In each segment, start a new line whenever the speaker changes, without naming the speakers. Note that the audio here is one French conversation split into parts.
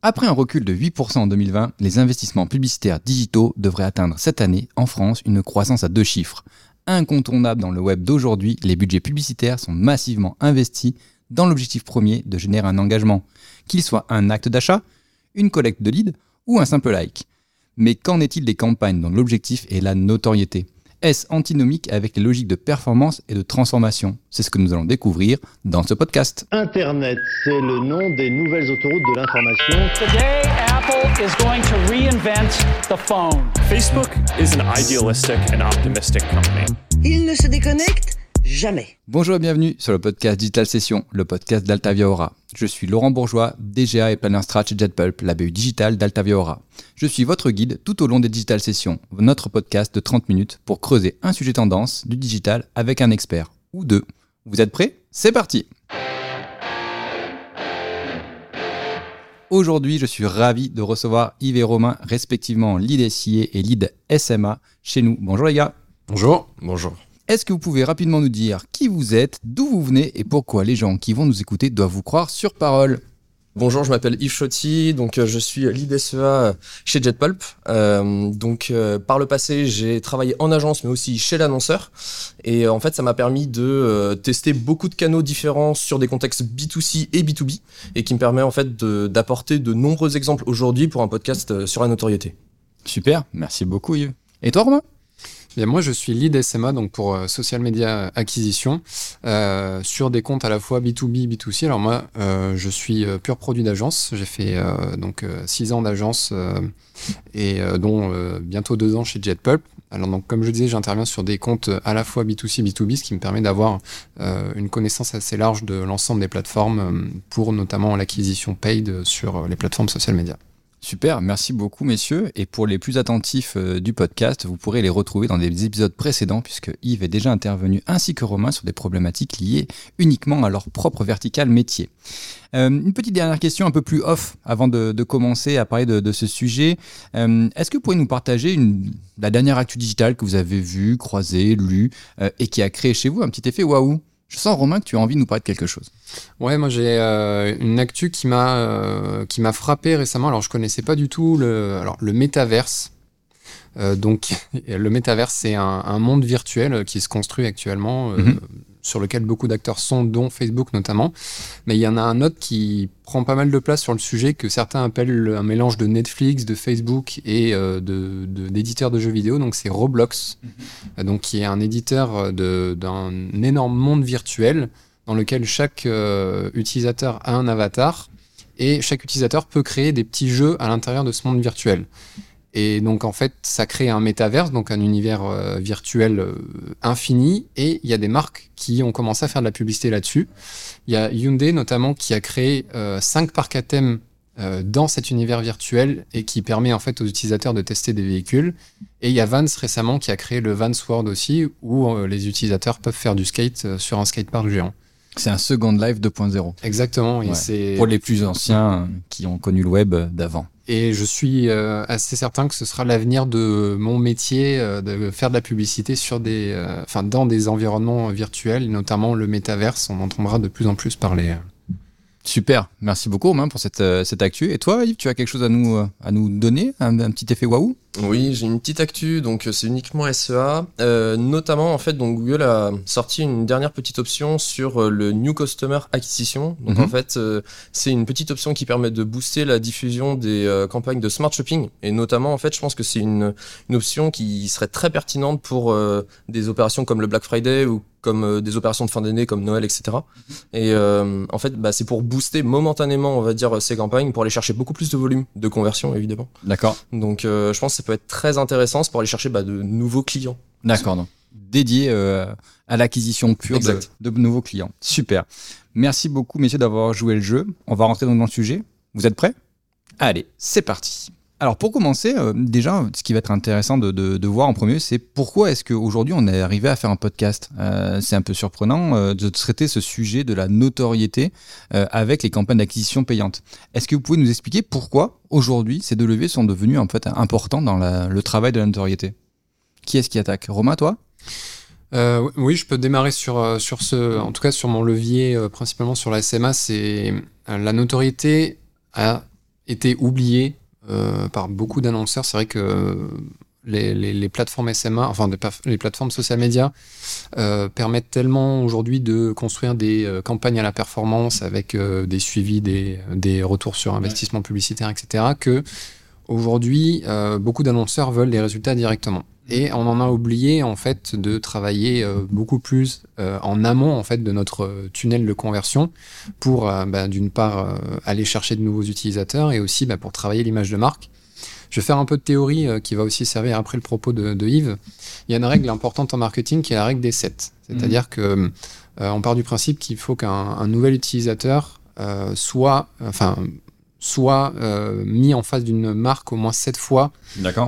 Après un recul de 8% en 2020, les investissements publicitaires digitaux devraient atteindre cette année, en France, une croissance à deux chiffres. Incontournable dans le web d'aujourd'hui, les budgets publicitaires sont massivement investis dans l'objectif premier de générer un engagement, qu'il soit un acte d'achat, une collecte de leads ou un simple like. Mais qu'en est-il des campagnes dont l'objectif est la notoriété? Est-ce antinomique avec les logiques de performance et de transformation C'est ce que nous allons découvrir dans ce podcast.
Internet, c'est le nom des nouvelles autoroutes de l'information.
Today, Apple is going to reinvent the phone.
Facebook is an idealistic and optimistic company.
Il ne se déconnecte jamais.
Bonjour et bienvenue sur le podcast Digital Session, le podcast d'Altavia Aura. Je suis Laurent Bourgeois, DGA et Planner Strat chez JetPulp, la BU digitale d'Altavia Aura. Je suis votre guide tout au long des Digital Sessions, notre podcast de 30 minutes pour creuser un sujet tendance du digital avec un expert ou deux. Vous êtes prêts? C'est parti Aujourd'hui, je suis ravi de recevoir Yves et Romain, respectivement lead SIA et lead SMA chez nous. Bonjour les gars.
Bonjour. Bonjour.
Est-ce que vous pouvez rapidement nous dire qui vous êtes, d'où vous venez et pourquoi les gens qui vont nous écouter doivent vous croire sur parole?
Bonjour, je m'appelle Yves Chotti, donc euh, je suis lead SEA chez JetPulp. Euh, donc euh, par le passé, j'ai travaillé en agence mais aussi chez l'annonceur et euh, en fait, ça m'a permis de tester beaucoup de canaux différents sur des contextes B2C et B2B et qui me permet en fait de- d'apporter de, nombreux exemples aujourd'hui pour un podcast sur la notoriété.
Super, merci beaucoup Yves. Et toi Romain?
Bien, moi, je suis lead SMA donc pour euh, social media acquisition euh, sur des comptes à la fois B2B, B2C. Alors moi, euh, je suis euh, pur produit d'agence. J'ai fait euh, donc euh, six ans d'agence et dont bientôt deux ans chez JetPulp. Alors donc, comme je disais, j'interviens sur des comptes à la fois B2C, B2B, ce qui me permet d'avoir une connaissance assez large de l'ensemble des plateformes pour notamment l'acquisition paid sur les plateformes social media.
Super, merci beaucoup messieurs. Et pour les plus attentifs euh, du podcast, vous pourrez les retrouver dans des épisodes précédents puisque Yves est déjà intervenu ainsi que Romain sur des problématiques liées uniquement à leur propre vertical métier. Euh, une petite dernière question un peu plus off avant de, commencer à parler de, ce sujet. Euh, Est-ce que vous pourriez nous partager la dernière actu digitale que vous avez vue, croisée, lue et qui a créé chez vous un petit effet waouh? Je sens Romain que tu as envie de nous parler de quelque chose.
Ouais, moi j'ai euh, une actu qui m'a euh, qui m'a frappé récemment. Alors je connaissais pas du tout le alors le métaverse. Euh, donc le métaverse c'est un, un monde virtuel qui se construit actuellement.
Mhm.
Sur lequel beaucoup d'acteurs sont, dont Facebook notamment. Mais il y en a un autre qui prend pas mal de place sur le sujet, que certains appellent un mélange de Netflix, de Facebook et euh, de- de- d'éditeurs de, jeux vidéo. Donc c'est Roblox, Euh, donc qui est un éditeur d'un énorme monde virtuel dans lequel chaque euh, utilisateur a un avatar et chaque utilisateur peut créer des petits jeux à l'intérieur de ce monde virtuel. Et donc en fait, ça crée un métaverse, donc un univers euh, virtuel euh, infini, et il y a des marques qui ont commencé à faire de la publicité là-dessus. Il y a Hyundai notamment qui a créé euh, cinq parcs à thème dans cet univers virtuel et qui permet en fait aux utilisateurs de tester des véhicules. Et il y a Vans récemment qui a créé le Vans World aussi, où les utilisateurs peuvent faire du skate sur un skatepark géant.
C'est un Second Life 2.0
Exactement. Et
Ouais.
c'est
pour les plus anciens qui ont connu le web d'avant.
Et je suis euh, assez certain que ce sera l'avenir de mon métier, euh, de faire de la publicité sur des, euh, enfin, dans des environnements virtuels, notamment le métaverse. On entendra de plus en plus parler.
Super, merci beaucoup Romain pour cette, cette actu. Et toi Yves, tu as quelque chose à nous, à nous donner? Un, un petit effet waouh?
Oui, j'ai une petite actu, donc euh, c'est uniquement SEA. Euh, notamment, en fait, donc Google a sorti une dernière petite option sur euh, le New Customer Acquisition. Donc
Mhm.
en fait, euh, c'est une petite option qui permet de booster la diffusion des euh, campagnes de smart shopping. Et notamment, en fait, je pense que c'est une, une option qui serait très pertinente pour euh, des opérations comme le Black Friday ou comme euh, des opérations de fin d'année comme Noël, etc. Et euh, en fait, bah, c'est pour booster momentanément, on va dire, ces campagnes, pour aller chercher beaucoup plus de volume de conversion, évidemment.
D'accord.
Donc euh, je pense ça peut être très intéressant pour aller chercher bah, de nouveaux clients.
D'accord. donc Dédié euh, à l'acquisition pure de nouveaux clients. Super. Merci beaucoup messieurs d'avoir joué le jeu. On va rentrer dans le sujet. Vous êtes prêts? Allez, c'est parti. Alors pour commencer, euh, déjà, ce qui va être intéressant de, voir en premier, c'est pourquoi est-ce qu'aujourd'hui on est arrivé à faire un podcast? Euh, C'est un peu surprenant euh, de traiter ce sujet de la notoriété avec les campagnes d'acquisition payantes. Est-ce que vous pouvez nous expliquer pourquoi aujourd'hui ces deux leviers sont devenus en fait importants dans le travail de la notoriété? Qui est-ce qui attaque? Romain, toi?
Oui, je peux démarrer sur, sur ce, en tout cas sur mon levier, principalement sur la SMA, c'est la notoriété a été oublié euh, par beaucoup d'annonceurs. C'est vrai que les, les- les plateformes SMA, enfin les plateformes social media, euh, permettent tellement aujourd'hui de construire des euh, campagnes à la performance avec euh, des suivis, des, des retours sur investissement publicitaire, etc. que aujourd'hui, euh, beaucoup d'annonceurs veulent les résultats directement. Et on en a oublié en fait de travailler euh, beaucoup plus euh, en amont en fait de notre tunnel de conversion pour bah, d'une part aller chercher de nouveaux utilisateurs et aussi bah, pour travailler l'image de marque. Je vais faire un peu de théorie qui va aussi servir après le propos de, de Yves. Il y a une règle importante en marketing qui est la règle des 7. C'est-à-dire que euh, on part du principe qu'il faut qu'un un nouvel utilisateur soit, enfin, soit euh, mis en face d'une marque au moins 7 fois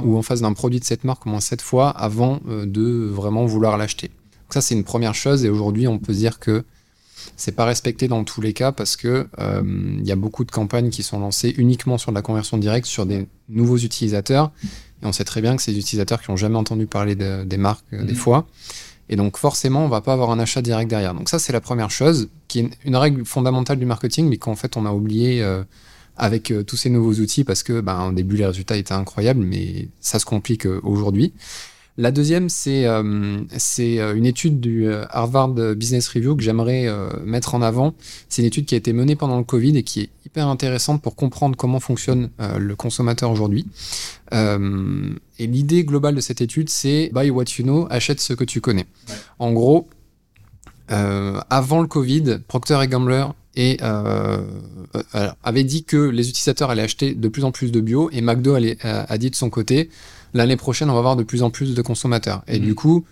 ou en face d'un produit de cette marque au moins 7 fois avant euh, de vraiment vouloir l'acheter. Donc ça c'est une première chose et aujourd'hui on peut dire que c'est pas respecté dans tous les cas parce que euh, il y a beaucoup de campagnes qui sont lancées uniquement sur de la conversion directe sur des nouveaux utilisateurs et on sait très bien que c'est des utilisateurs qui n'ont jamais entendu parler de- des marques euh, des fois et donc forcément on va pas avoir un achat direct derrière. Donc ça c'est la première chose qui est une, une règle fondamentale du marketing mais qu'en fait on a oublié euh, avec euh, tous ces nouveaux outils parce que ben, au début les résultats étaient incroyables mais ça se complique euh, aujourd'hui. La deuxième, c'est euh, c'est, euh, une étude du Harvard Business Review que j'aimerais euh, mettre en avant. C'est une étude qui a été menée pendant le Covid et qui est hyper intéressante pour comprendre comment fonctionne euh, le consommateur aujourd'hui. Et l'idée globale de cette étude, c'est buy what you know, achète ce que tu connais. En gros, avant le Covid, Procter Gamble et euh, euh, alors, avait dit que les utilisateurs allaient acheter de plus en plus de bio et McDo allait- euh, a dit de son côté l'année prochaine on va avoir de plus en plus de consommateurs. Et du coup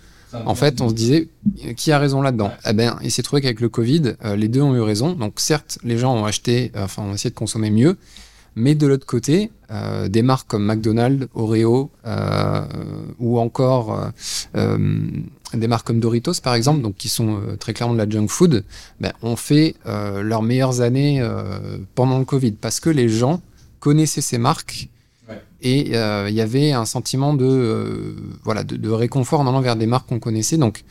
en fait on se disait qui a raison là-dedans Eh ben il s'est trouvé qu'avec le Covid euh, les deux ont eu raison. Donc certes les gens ont acheté euh, enfin ont essayé de consommer mieux. Mais de l'autre côté, euh, des marques comme McDonald's, Oreo ou encore des marques comme Doritos par exemple, donc qui sont euh, très clairement de la junk food, ben, ont fait euh, leurs meilleures années euh, pendant le Covid. Parce que les gens connaissaient ces marques et il y avait un sentiment de voilà de, de réconfort en allant vers des marques qu'on connaissait. Donc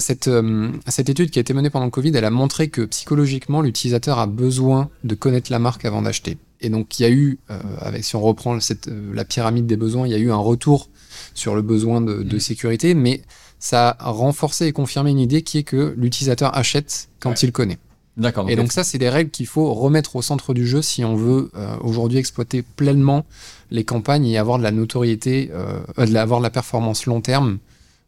cette, cette étude qui a été menée pendant le Covid, elle a montré que psychologiquement, l'utilisateur a besoin de connaître la marque avant d'acheter. Et donc, il y a eu, avec, si on reprend cette, la pyramide des besoins, il y a eu un retour sur le besoin de, de sécurité, mais ça a renforcé et confirmé une idée qui est que l'utilisateur achète quand il connaît.
D'accord.
Et donc ça, c'est des règles qu'il faut remettre au centre du jeu si on veut euh, aujourd'hui exploiter pleinement les campagnes et avoir de la notoriété, euh, euh, avoir de la performance long terme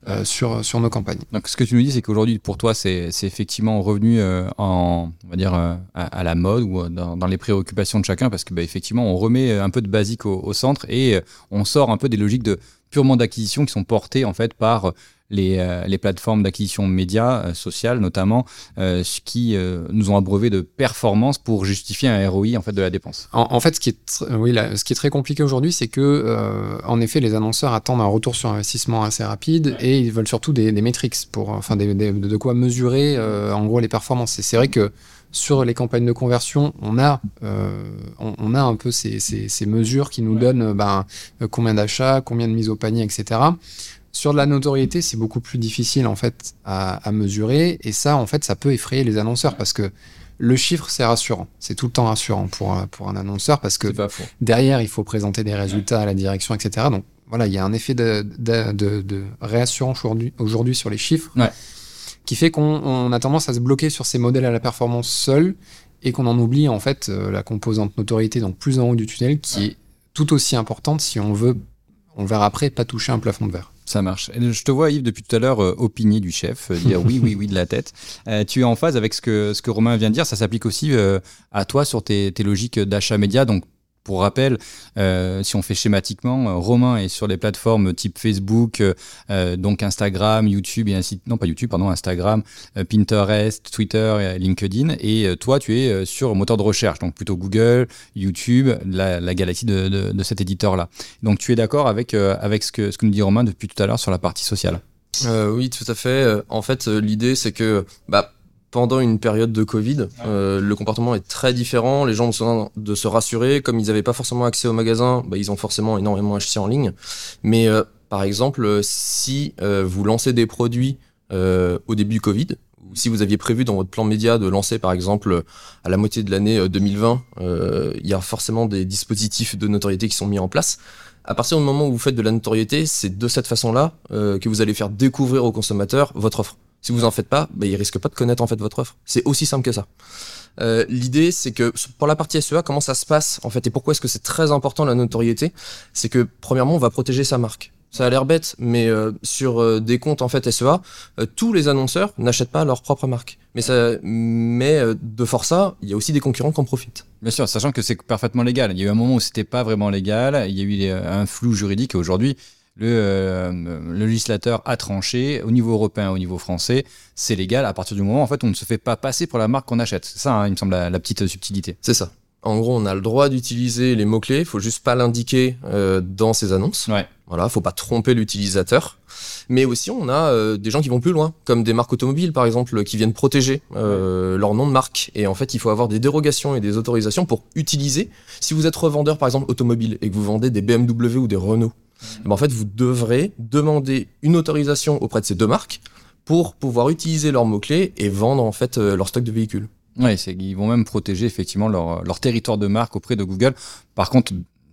euh, sur, sur nos campagnes.
Donc, ce que tu nous dis, c'est qu'aujourd'hui, pour toi, c'est effectivement revenu euh, en, on va dire, euh, à, à la mode ou dans, dans les préoccupations de chacun, parce que, bah, effectivement, on remet un peu de basique au, au centre et on sort un peu des logiques de purement d'acquisition qui sont portées en fait par les, euh, les plateformes d'acquisition médias euh, sociales notamment euh, ce qui nous ont abreuvé de performance pour justifier un ROI en fait de la dépense.
En, en fait, ce qui est, tr- oui, là, ce qui est très compliqué aujourd'hui, c'est que, en effet, les annonceurs attendent un retour sur investissement assez rapide et ils veulent surtout des, des métriques pour, enfin, des, des- de quoi mesurer, en gros, les performances. Et c'est vrai que sur les campagnes de conversion, on a, euh, on, on a un peu ces, ces, ces mesures qui nous donnent ben, combien d'achats, combien de mises au panier, etc. Sur de la notoriété, c'est beaucoup plus difficile en fait à, à mesurer et ça, en fait, ça peut effrayer les annonceurs parce que le chiffre, c'est rassurant. C'est tout le temps rassurant pour, un- pour un annonceur parce que derrière, il faut présenter des résultats à la direction, etc. Donc voilà, il y a un effet de, de, de, de réassurance aujourd'hui sur les chiffres
Ouais.
qui fait qu'on on a tendance à se bloquer sur ces modèles à la performance seuls et qu'on en oublie en fait euh, la composante notoriété, donc plus en haut du tunnel, qui est tout aussi importante si on veut, on verra après, pas toucher un plafond de verre.
Ça marche. Je te vois, Yves, depuis tout à l'heure, euh, opiner du chef, euh, dire oui, oui, oui de la tête. Euh, tu es en phase avec ce que, ce que Romain vient de dire. Ça s'applique aussi euh, à toi sur tes, tes logiques d'achat média. Donc, pour rappel, euh, si on fait schématiquement, euh, Romain est sur les plateformes type Facebook, euh, donc Instagram, YouTube et ainsi non pas YouTube, pardon, Instagram, Pinterest, Twitter, LinkedIn. Et toi, tu es sur moteur de recherche, donc plutôt Google, YouTube, la, la galaxie de, cet éditeur-là. Donc, tu es d'accord avec avec ce que ce que nous dit Romain depuis tout à l'heure sur la partie sociale?
Oui, tout à fait. En fait, l'idée, c'est que bah, pendant une période de Covid, euh, le comportement est très différent. Les gens ont besoin de se rassurer. Comme ils n'avaient pas forcément accès au magasin, bah, ils ont forcément énormément acheté en ligne. Mais euh, par exemple, euh, si euh, vous lancez des produits euh, au début du Covid, ou si vous aviez prévu dans votre plan média de lancer par exemple à la moitié de l'année euh, 2020, euh, il y a forcément des dispositifs de notoriété qui sont mis en place. À partir du moment où vous faites de la notoriété, c'est de cette façon-là euh, que vous allez faire découvrir aux consommateurs votre offre. Si vous en faites pas, bah, ils risquent pas de connaître en fait votre offre. C'est aussi simple que ça. Euh, L'idée, c'est que pour la partie SEA, comment ça se passe en fait et pourquoi est-ce que c'est très important la notoriété C'est que premièrement, on va protéger sa marque. Ça a l'air bête, mais euh, sur euh, des comptes en fait SEA, euh, tous les annonceurs n'achètent pas leur propre marque. Mais ça, mais euh, de forçat, il y a aussi des concurrents qui en profitent.
Bien sûr, sachant que c'est parfaitement légal. Il y a eu un moment où c'était pas vraiment légal. Il y a eu euh, un flou juridique aujourd'hui, le, euh, le législateur a tranché au niveau européen, au niveau français, c'est légal à partir du moment en fait on ne se fait pas passer pour la marque qu'on achète. C'est ça, hein, il me semble la, la petite subtilité.
C'est ça. En gros, on a le droit d'utiliser les mots-clés, il faut juste pas l'indiquer euh, dans ses annonces.
Ouais.
Voilà, faut pas tromper l'utilisateur. Mais aussi, on a euh, des gens qui vont plus loin, comme des marques automobiles, par exemple, qui viennent protéger euh, leur nom de marque. Et en fait, il faut avoir des dérogations et des autorisations pour utiliser. Si vous êtes revendeur, par exemple, automobile, et que vous vendez des BMW ou des Renault, ben, en fait, vous devrez demander une autorisation auprès de ces deux marques pour pouvoir utiliser leurs mots-clés et vendre, en fait, euh, leur stock de véhicules.
C'est ils vont même protéger effectivement leur, leur territoire de marque auprès de Google. Par contre,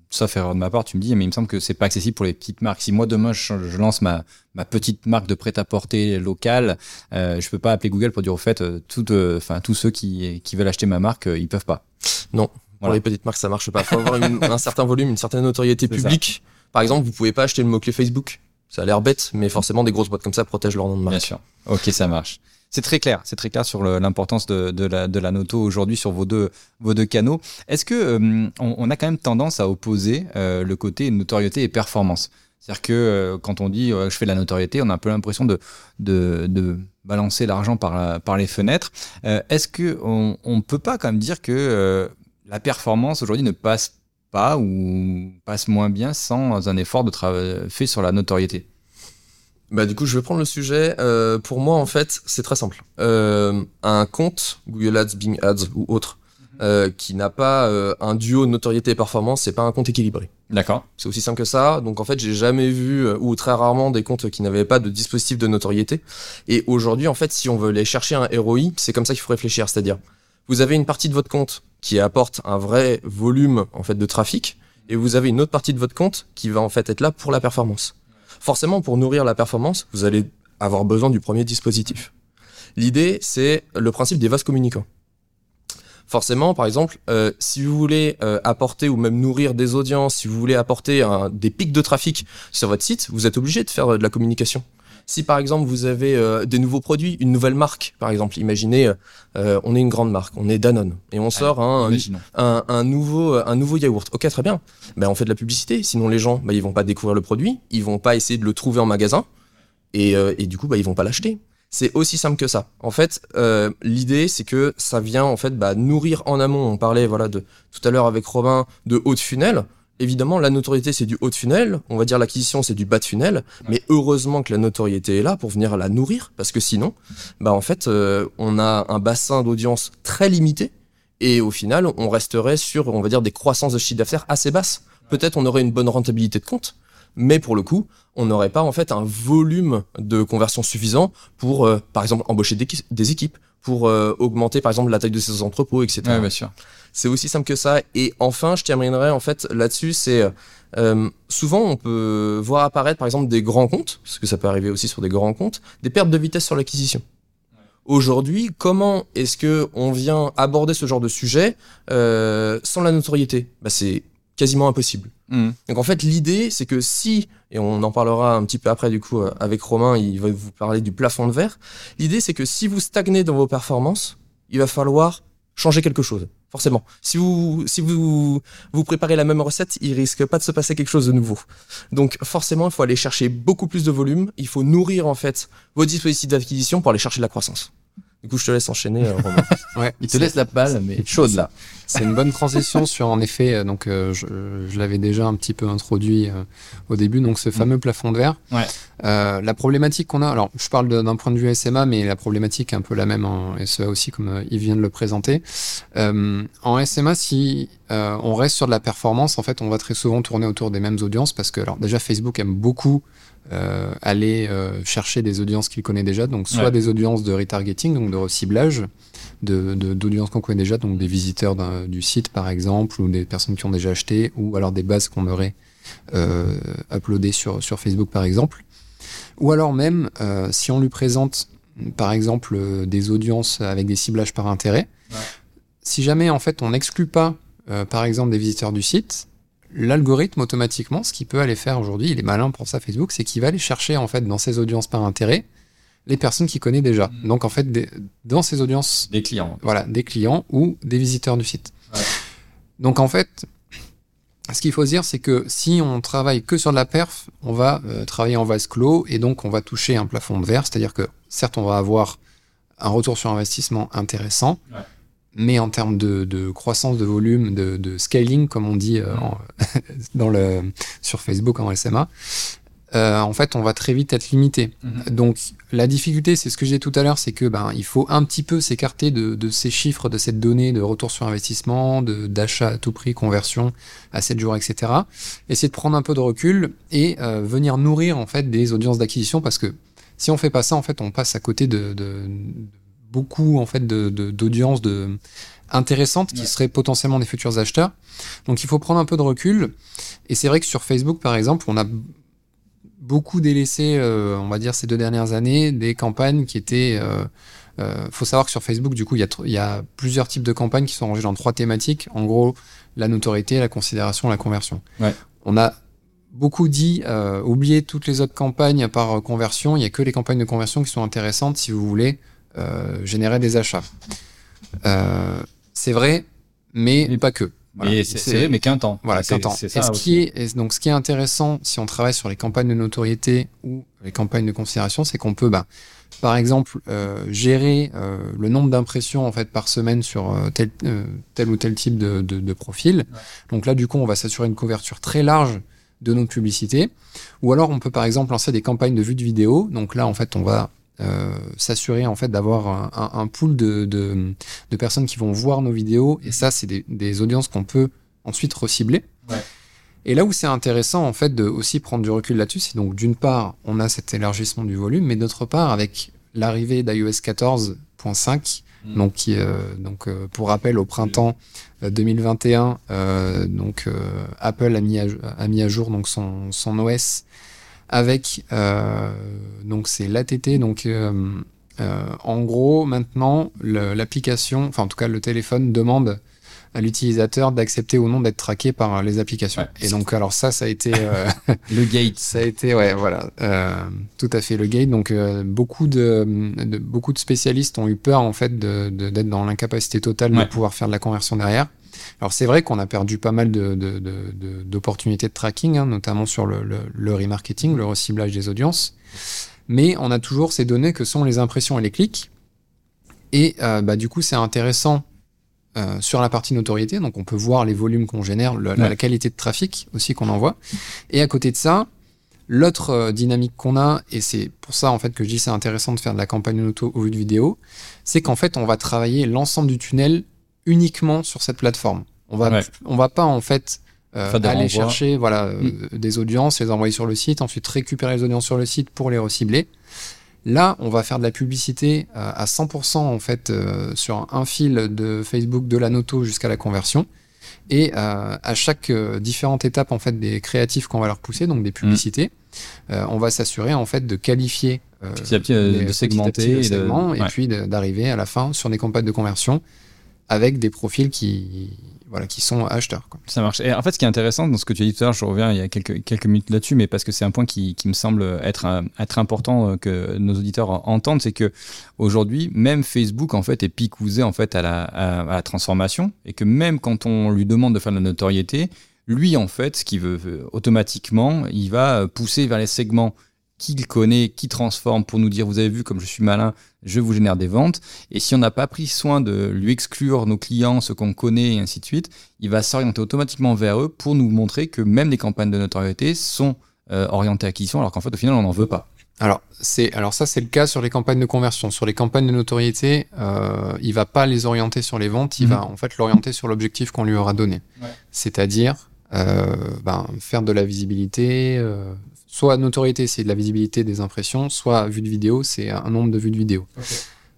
sauf erreur de ma part, tu me dis, mais il me semble que c'est pas accessible pour les petites marques. Si moi demain je, je lance ma, ma petite marque de prêt-à-porter locale, euh, je peux pas appeler Google pour dire au fait, euh, tout, euh, tous ceux qui, qui veulent acheter ma marque, euh, ils peuvent pas.
Non, pour les petites marques, ça marche pas. Faut avoir une- un certain volume, une certaine notoriété
ça.
Par exemple, vous pouvez pas acheter le mot-clé Facebook. Ça a l'air bête, mais forcément, des grosses boîtes comme ça protègent leur nom de
Bien
marque.
sûr. Ok, ça marche. C'est très clair, c'est très clair sur l'importance de, la, de la noto aujourd'hui sur vos deux, vos deux canaux. Est-ce que euh, on, on a quand même tendance à opposer euh, le côté notoriété et performance? C'est-à-dire que euh, quand on dit je fais de la notoriété, on a un peu l'impression de, de, de balancer l'argent par, la- par les fenêtres. Euh, Est-ce que on, on peut pas quand même dire que euh, la performance aujourd'hui ne passe pas ou passe moins bien sans un effort de travail fait sur la notoriété
Bah, du coup, je vais prendre le sujet. Euh, pour moi, en fait, c'est très simple. Euh, un compte, Google Ads, Bing Ads ou autre, euh, qui n'a pas euh, un duo notoriété et performance, c'est pas un compte équilibré.
D'accord.
C'est aussi simple que ça. Donc en fait, j'ai jamais vu euh, ou très rarement des comptes qui n'avaient pas de dispositif de notoriété. Et aujourd'hui, en fait, si on veut aller chercher un ROI, c'est comme ça qu'il faut réfléchir. C'est-à-dire, vous avez une partie de votre compte qui apporte un vrai volume en fait de trafic, et vous avez une autre partie de votre compte qui va en fait être là pour la performance. Forcément, pour nourrir la performance, vous allez avoir besoin du premier dispositif. L'idée, c'est le principe des vases communicants. Forcément, par exemple, euh, si vous voulez euh, apporter ou même nourrir des audiences, si vous voulez apporter des pics de trafic sur votre site, vous êtes obligé de faire euh, de la communication. Si par exemple vous avez euh, des nouveaux produits, une nouvelle marque, par exemple, imaginez, euh, euh, on est une grande marque, on est Danone, et on sort un, un,
Imaginons.
un, un nouveau un nouveau yaourt. Ok, très bien. Ben on fait de la publicité. Sinon les gens, ben, ils vont pas découvrir le produit, ils vont pas essayer de le trouver en magasin, et, euh, et du coup, ben, ils vont pas l'acheter. C'est aussi simple que ça. En fait, euh, l'idée c'est que ça vient en fait bah, nourrir en amont. On parlait voilà de tout à l'heure avec Robin de haut de funnel. Évidemment, la notoriété c'est du haut de funnel. On va dire l'acquisition c'est du bas de funnel. Mais heureusement que la notoriété est là pour venir la nourrir, parce que sinon, bah en fait, euh, on a un bassin d'audience très limité. Et au final, on resterait sur, on va dire, des croissances de chiffre d'affaires assez basses. Peut-être on aurait une bonne rentabilité de compte, mais pour le coup, on n'aurait pas en fait un volume de conversion suffisant pour, euh, par exemple, embaucher des, qui- des équipes, pour euh, augmenter par exemple la taille de ses entrepôts, etc.
Ouais, bien sûr.
C'est aussi simple que ça. Et enfin, je terminerai en fait là-dessus, c'est euh, souvent on peut voir apparaître par exemple des grands comptes, parce que ça peut arriver aussi sur des grands comptes, des pertes de vitesse sur l'acquisition. Aujourd'hui, comment est-ce que on vient aborder ce genre de sujet euh, sans la notoriété? Bah, C'est quasiment impossible.
Mhm.
Donc en fait, l'idée, c'est que si, et on en parlera un petit peu après du coup euh, avec Romain, il va vous parler du plafond de verre, l'idée c'est que si vous stagnez dans vos performances, il va falloir changer quelque chose. Forcément. Si vous, si vous, vous préparez la même recette, il risque pas de se passer quelque chose de nouveau. Donc, forcément, il faut aller chercher beaucoup plus de volume. Il faut nourrir, en fait, vos dispositifs d'acquisition pour aller chercher de la croissance. Du coup, je te laisse enchaîner, euh, Romain.
Ouais,
Il te laisse la balle, mais chaude là.
C'est une bonne transition sur, en effet, euh, donc euh, je, je l'avais déjà un petit peu introduit euh, au début, donc ce fameux plafond de verre.
Ouais.
Euh, la problématique qu'on a, alors je parle d'un point de vue SMA, mais la problématique est un peu la même en SEA aussi, comme euh, il vient de le présenter. Euh, en SMA, si euh, on reste sur de la performance, en fait, on va très souvent tourner autour des mêmes audiences parce que, alors déjà, Facebook aime beaucoup euh, aller euh, chercher des audiences qu'il connaît déjà, donc soit
Ouais.
des audiences de retargeting, donc de reciblage, de, de- d'audiences qu'on connaît déjà, donc des visiteurs du site par exemple, ou des personnes qui ont déjà acheté, ou alors des bases qu'on aurait euh, uploadées sur, sur Facebook par exemple. Ou alors même, euh, si on lui présente par exemple des audiences avec des ciblages par intérêt, si jamais en fait on n'exclut pas euh, par exemple des visiteurs du site, l'algorithme automatiquement, ce qu'il peut aller faire aujourd'hui, il est malin pour ça Facebook, c'est qu'il va aller chercher en fait dans ses audiences par intérêt les personnes qu'il connaît déjà. Donc en fait des- dans ses audiences,
Des clients.
voilà, des clients ou des visiteurs du site. Donc en fait, ce qu'il faut se dire, c'est que si on travaille que sur de la perf, on va euh, travailler en vase clos et donc on va toucher un plafond de verre, c'est-à-dire que certes on va avoir un retour sur investissement intéressant,
Ouais.
Mais en termes de, de croissance de volume, de, de scaling, comme on dit euh, en- dans le, sur Facebook en SMA, euh, en fait on va très vite être limité. Donc la difficulté, c'est ce que j'ai dit tout à l'heure, c'est que ben il faut un petit peu s'écarter de, de ces chiffres, de cette donnée de retour sur investissement, d'achat à tout prix, conversion à 7 jours, etc. Essayer de prendre un peu de recul et euh, venir nourrir en fait des audiences d'acquisition parce que si on fait pas ça, en fait, on passe à côté de, de- de beaucoup en fait de de- d'audiences de, intéressantes qui seraient potentiellement des futurs acheteurs. Donc il faut prendre un peu de recul. Et c'est vrai que sur Facebook, par exemple, on a beaucoup délaissé, euh, on va dire, ces deux dernières années, des campagnes qui étaient. Euh, euh, faut savoir que sur Facebook, du coup, il y, y a plusieurs types de campagnes qui sont rangées dans trois thématiques. En gros, la notoriété, la considération, la conversion.
Ouais.
On a beaucoup dit, euh, oubliez toutes les autres campagnes par euh, conversion. Il y a que les campagnes de conversion qui sont intéressantes si vous voulez générer des achats. Euh, c'est vrai, mais,
Mais-
pas que. Voilà.
Mais c'est mais qu'un temps.
Voilà, qu'un temps. Et ce qui est, et donc, ce qui est intéressant, si on travaille sur les campagnes de notoriété ou les campagnes de considération, c'est qu'on peut, bah, par exemple, euh, gérer euh, le nombre d'impressions en fait par semaine sur euh, tel, euh, tel ou tel type de, de, de profil. Donc là, du coup, on va s'assurer une couverture très large de nos publicités. Ou alors, on peut par exemple lancer des campagnes de vue de vidéo. Donc là, en fait, on va euh, s'assurer en fait d'avoir un, un, un pool de, de, de personnes qui vont voir nos vidéos. Et ça, c'est des, des audiences qu'on peut ensuite recibler.
Ouais.
Et là où c'est intéressant en fait de aussi prendre du recul là-dessus, c'est donc d'une part on a cet élargissement du volume, mais d'autre part avec l'arrivée d'iOS 14.5,
Mm.
donc qui euh, donc euh, pour rappel au printemps euh, 2021, euh, donc Apple a mis à, a mis à jour donc son son OS avec euh, donc c'est l'ATT donc euh, euh, en gros maintenant l'application, enfin en tout cas le téléphone demande à l'utilisateur d'accepter ou non d'être traqué par les applications.
Ouais.
Et donc alors ça ça a été euh,
Le gate.
ça a été, ouais, voilà, euh, tout à fait le gate. Donc, euh, beaucoup de, de- beaucoup de spécialistes ont eu peur en fait de- de- d'être dans l'incapacité totale
Ouais.
de pouvoir faire de la conversion derrière. Alors, c'est vrai qu'on a perdu pas mal de, de- de- de- d'opportunités de, tracking, hein, notamment sur le, le, le remarketing, le reciblage des audiences. Mais on a toujours ces données que sont les impressions et les clics. Et euh, bah, du coup, c'est intéressant euh, sur la partie notoriété. Donc, on peut voir les volumes qu'on génère, le- la, la qualité de trafic aussi qu'on envoie. Et à côté de ça, l'autre euh, dynamique qu'on a, et c'est pour ça en fait que je dis c'est intéressant de faire de la campagne auto au vu de vidéo, c'est qu'en fait on va travailler l'ensemble du tunnel uniquement sur cette plateforme. On va,
Ouais.
on va pas en fait euh, aller
renvois.
chercher voilà euh,
Mm.
des audiences, les envoyer sur le site, ensuite récupérer les audiences sur le site pour les recibler. Là, on va faire de la publicité euh, à 100% en fait euh, sur un fil de Facebook de la noto jusqu'à la conversion. Et euh, à chaque euh, différente étape en fait des créatifs qu'on va leur pousser, donc des publicités, euh, on va s'assurer en fait de qualifier, euh,
Petit à petit, euh,
les-
de
petit à
segmenter
petit le
et de-
et puis d'arriver à la fin sur des campagnes de conversion avec des profils qui voilà qui sont acheteurs.
Ça marche. Et en fait, ce qui est intéressant dans ce que tu as dit tout à l'heure, je reviens il y a quelques, quelques minutes là-dessus, mais parce que c'est un point qui, qui me semble être, euh, être important euh, que nos auditeurs entendent, c'est que aujourd'hui, même Facebook en fait est picousé en fait à la, à, à la transformation, et que même quand on lui demande de faire de la notoriété, lui en fait, ce qu'il veut euh, automatiquement, il va pousser vers les segments qu'il connaît, qui transforme pour nous dire, vous avez vu comme je suis malin, je vous génère des ventes. Et si on n'a pas pris soin de lui exclure nos clients, ceux qu'on connaît et ainsi de suite, il va s'orienter automatiquement vers eux pour nous montrer que même les campagnes de notoriété sont euh, orientées à acquisition, alors qu'en fait, au final, on n'en veut pas.
Alors c'est alors ça c'est le cas sur les campagnes de conversion. Sur les campagnes de notoriété, euh, il va pas les orienter sur les ventes, il
Mhm.
va en fait l'orienter sur l'objectif qu'on lui aura donné.
Ouais.
C'est-à-dire euh, ben, faire de la visibilité. euh, soit notoriété, c'est de la visibilité des impressions, soit vue de vidéo, c'est un nombre de vues de vidéo.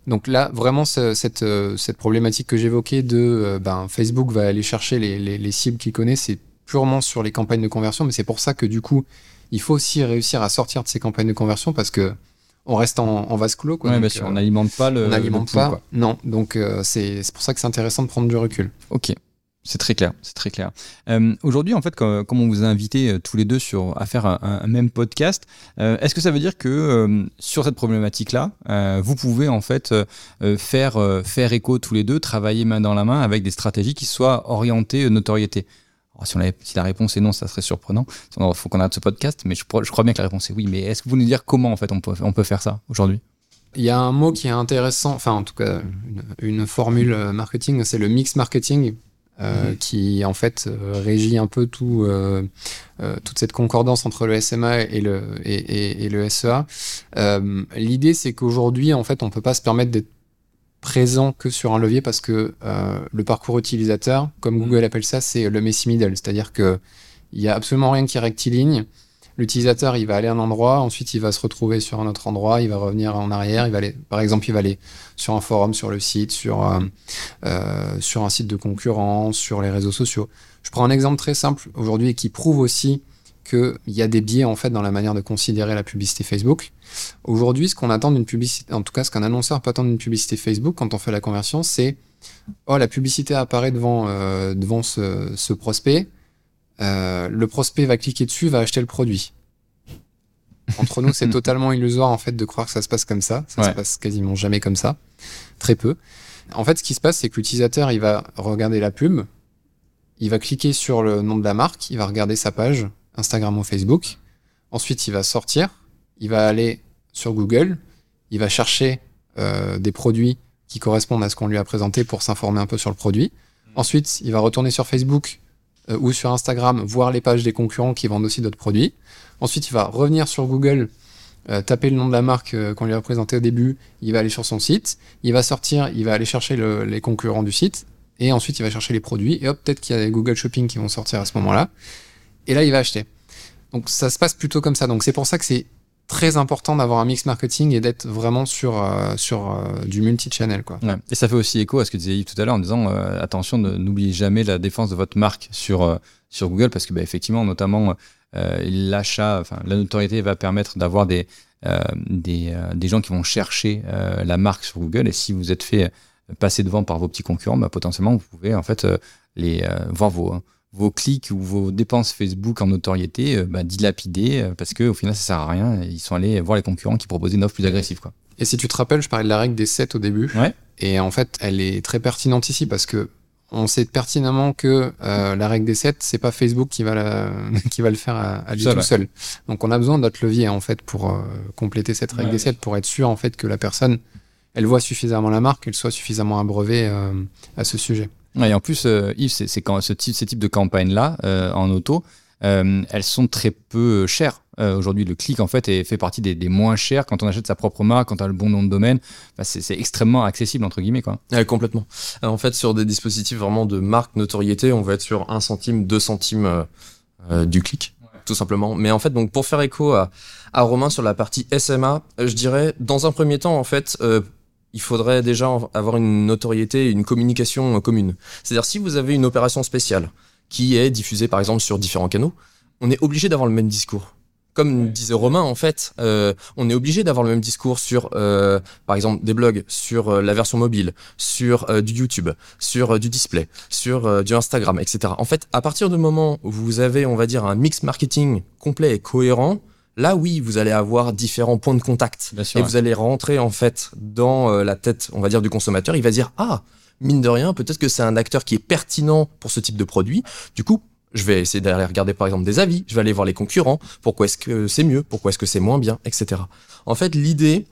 Donc là, vraiment, ce- cette, euh, cette problématique que j'évoquais de euh, ben, Facebook va aller chercher les, les- les cibles qu'il connaît, c'est purement sur les campagnes de conversion, mais c'est pour ça que du coup, il faut aussi réussir à sortir de ces campagnes de conversion parce que on reste en, en vase clos. Quoi,
Ouais,
Donc,
bien sûr,
euh,
on n'alimente pas le.
on n'alimente pas.
quoi.
Non, donc euh, c'est c'est pour ça que c'est intéressant de prendre du recul.
Ok, c'est très clair, c'est très clair. Euh, Aujourd'hui, en fait, comme, on vous a invité euh, tous les deux sur, à faire un, même podcast, euh, est-ce que ça veut dire que sur cette problématique-là, vous pouvez en fait faire, faire écho tous les deux, travailler main dans la main avec des stratégies qui soient orientées notoriété? Alors, si, on avait- si la réponse est non, ça serait surprenant. Il faut qu'on arrête ce podcast, mais je, crois- bien que la réponse est oui. Mais est-ce que vous nous dire comment en fait on peut, on peut faire ça aujourd'hui?
Il y a un mot qui est intéressant, enfin en tout cas une, formule marketing, c'est le mix marketing. Euh, qui en fait euh, régit un peu tout, euh, euh, toute cette concordance entre le SMA et le, et, et- et le SEA. L'idée c'est qu'aujourd'hui en fait on peut pas se permettre d'être présent que sur un levier parce que le parcours utilisateur, comme Google appelle ça, c'est le messy middle, c'est-à-dire que il y a absolument rien qui est rectiligne. L'utilisateur, il va aller à un endroit, ensuite il va se retrouver sur un autre endroit, il va revenir en arrière, il va aller, par exemple, il va aller sur un forum, sur le site, sur, euh, euh, un site de concurrence, sur les réseaux sociaux. Je prends un exemple très simple aujourd'hui qui prouve aussi qu'il y a des biais en fait dans la manière de considérer la publicité Facebook. Aujourd'hui, ce qu'on attend d'une publicité, en tout cas ce qu'un annonceur peut attendre d'une publicité Facebook quand on fait la conversion, c'est oh la publicité apparaît devant euh, ce prospect, euh, le prospect va cliquer dessus, va acheter le produit. Entre nous, c'est totalement illusoire en fait de croire que ça se passe comme ça. Ça
Ouais.
se passe quasiment jamais comme ça, très peu. En fait, ce qui se passe, c'est que l'utilisateur, il va regarder la pub, il va cliquer sur le nom de la marque, il va regarder sa page Instagram ou Facebook. Ensuite, il va sortir, il va aller sur Google, il va chercher euh, des produits qui correspondent à ce qu'on lui a présenté pour s'informer un peu sur le produit. Ensuite, il va retourner sur Facebook euh, ou sur Instagram, voir les pages des concurrents qui vendent aussi d'autres produits. Ensuite, il va revenir sur Google, euh, taper le nom de la marque euh, qu'on lui a présenté au début, il va aller sur son site, il va sortir, il va aller chercher le- les concurrents du site, et ensuite il va chercher les produits, et hop, peut-être qu'il y a des Google Shopping qui vont sortir à ce moment-là, et là il va acheter. Donc ça se passe plutôt comme ça. Donc c'est pour ça que c'est très important d'avoir un mix marketing et d'être vraiment sur, euh, sur euh, du multi-channel. Quoi.
Ouais. Et ça fait aussi écho à ce que disait Yves tout à l'heure en disant euh, attention, n'oubliez jamais la défense de votre marque sur, euh, sur Google parce que bah, effectivement, notamment euh, l'achat, enfin la notoriété va permettre d'avoir des, euh, des, des gens qui vont chercher la marque sur Google et si vous êtes fait passer devant par vos petits concurrents, bah, potentiellement vous pouvez en fait les voir vos vos clics ou vos dépenses Facebook en notoriété euh, bah, dilapider euh, parce que au final ça sert à rien. Ils sont allés voir les concurrents qui proposaient une offre plus agressive quoi.
Et si tu te rappelles, je parlais de la règle des 7 au début.
Ouais.
Et en fait, elle est très pertinente ici parce que on sait pertinemment que euh, la règle des 7, c'est pas Facebook qui va, la, qui va le faire à, à lui tout seul. Donc on a besoin d'autres leviers en fait pour euh, compléter cette règle
Ouais,
des 7 pour être sûr en fait que la personne elle voit suffisamment la marque, elle soit suffisamment abreuvée euh, à ce sujet.
Et en plus, euh, Yves, c'est c'est quand ce type, ces types de campagnes-là euh, en auto, euh, elles sont très peu chères. Euh, Aujourd'hui, le clic en fait est, fait partie des, des moins chers quand on achète sa propre marque, quand on a le bon nom de domaine. Bah, c'est c'est extrêmement accessible entre guillemets quoi.
Ouais, complètement. Euh, En fait, sur des dispositifs vraiment de marque notoriété, on va être sur 1 centime, 2 centimes euh, euh, du clic, tout simplement. Mais en fait, donc pour faire écho à, à Romain sur la partie SMA, euh, je dirais, dans un premier temps, en fait, euh, il faudrait déjà avoir une notoriété, une communication euh, commune. C'est-à-dire, si vous avez une opération spéciale qui est diffusée, par exemple, sur différents canaux, on est obligé d'avoir le même discours. Comme disait Romain, en fait, euh, on est obligé d'avoir le même discours sur, euh, par exemple, des blogs, sur euh, la version mobile, sur euh, du YouTube, sur du display, sur du Instagram, etc. En fait, à partir du moment où vous avez, on va dire, un mix marketing complet et cohérent, là oui, vous allez avoir différents points de contact.
Bien sûr,
et
ouais.
vous allez rentrer, en fait, dans euh, la tête, on va dire, du consommateur. Il va dire, ah, mine de rien, peut-être que c'est un acteur qui est pertinent pour ce type de produit. Du coup, je vais essayer d'aller regarder, par exemple, des avis. Je vais aller voir les concurrents. Pourquoi est-ce que c'est mieux? Pourquoi est-ce que c'est moins bien? Etc. En fait, l'idée,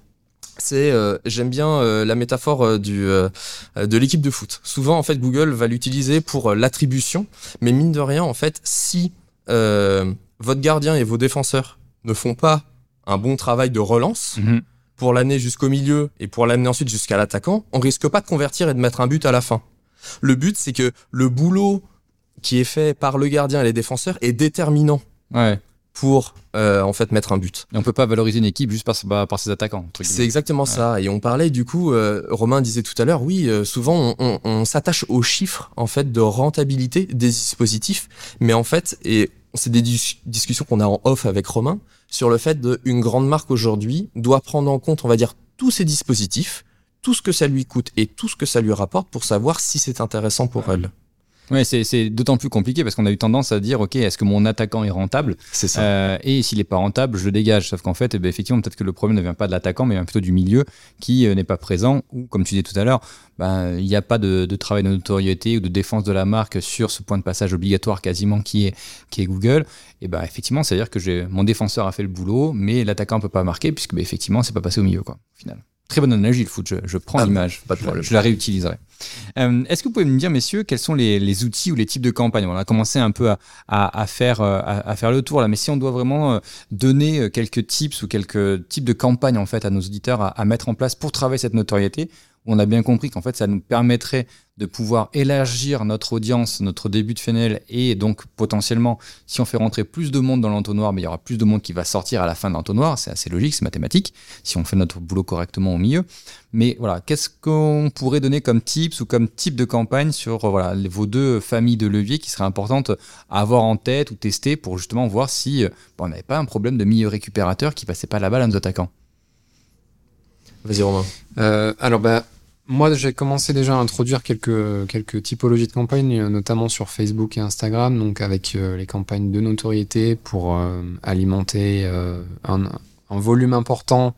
c'est euh, j'aime bien euh, la métaphore euh, du euh, de l'équipe de foot. Souvent en fait Google va l'utiliser pour euh, l'attribution, mais mine de rien en fait si euh, votre gardien et vos défenseurs ne font pas un bon travail de relance
Mhm.
pour l'année jusqu'au milieu et pour l'amener ensuite jusqu'à l'attaquant, on risque pas de convertir et de mettre un but à la fin. Le but c'est que le boulot qui est fait par le gardien et les défenseurs est déterminant
Ouais.
pour euh, en fait mettre un but.
Et on peut pas valoriser une équipe juste par, par, par ses attaquants.
C'est exactement ça. Et on parlait du coup, euh, Romain disait tout à l'heure, oui, euh, souvent on, on- on s'attache aux chiffres en fait de rentabilité des dispositifs, mais en fait, et c'est des dis- discussions qu'on a en off avec Romain sur le fait d'une grande marque aujourd'hui doit prendre en compte, on va dire, tous ces dispositifs, tout ce que ça lui coûte et tout ce que ça lui rapporte pour savoir si c'est intéressant pour elle.
Ouais, c'est c'est d'autant plus compliqué parce qu'on a eu tendance à dire, ok, est-ce que mon attaquant est rentable?
C'est ça.
Euh, Et s'il est pas rentable, je le dégage. Sauf qu'en fait, eh ben, effectivement, peut-être que le problème ne vient pas de l'attaquant, mais vient plutôt du milieu qui euh, n'est pas présent. Ou, comme tu disais tout à l'heure, ben, il n'y a pas de, de travail de notoriété ou de défense de la marque sur ce point de passage obligatoire quasiment qui est, qui est Google. Et ben, effectivement, c'est-à-dire que j'ai- mon défenseur a fait le boulot, mais l'attaquant ne peut pas marquer puisque, ben, effectivement, c'est pas passé au milieu, quoi, au final. Très bonne analogie, le foot. Je, je prends
Ah,
l'image.
pas de problème.
Je la réutiliserai. Euh, Est-ce que vous pouvez me dire, messieurs, quels sont les, outils ou les types de campagnes? On a commencé un peu à, faire, euh, à, faire le tour là, mais si on doit vraiment euh, donner quelques tips ou quelques types de campagnes en fait à nos auditeurs à mettre en place pour travailler cette notoriété, on a bien compris qu'en fait ça nous permettrait de pouvoir élargir notre audience, notre début de funnel et donc potentiellement si on fait rentrer plus de monde dans l'entonnoir, mais il y aura plus de monde qui va sortir à la fin de l'entonnoir, c'est assez logique, c'est mathématique, si on fait notre boulot correctement au milieu. Mais voilà, qu'est-ce qu'on pourrait donner comme tips ou comme type de campagne sur voilà, vos deux familles de leviers qui seraient importantes à avoir en tête ou tester pour justement voir si euh, bon, on n'avait pas un problème de milieu récupérateur qui passait pas la balle à nos attaquants?
Vas-y Romain.
Euh, alors, bah, moi, j'ai commencé déjà à introduire quelques, quelques typologies de campagnes, euh, notamment sur Facebook et Instagram, donc avec euh, les campagnes de notoriété pour euh, alimenter euh, un, un volume important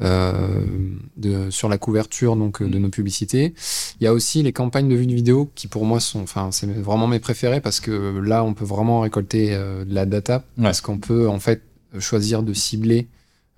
de, sur la couverture donc, de nos publicités. Il y a aussi les campagnes de vue de vidéo qui, pour moi, sont, c'est vraiment mes préférés parce que là, on peut vraiment récolter de la data
Ouais.
parce qu'on peut en fait choisir de cibler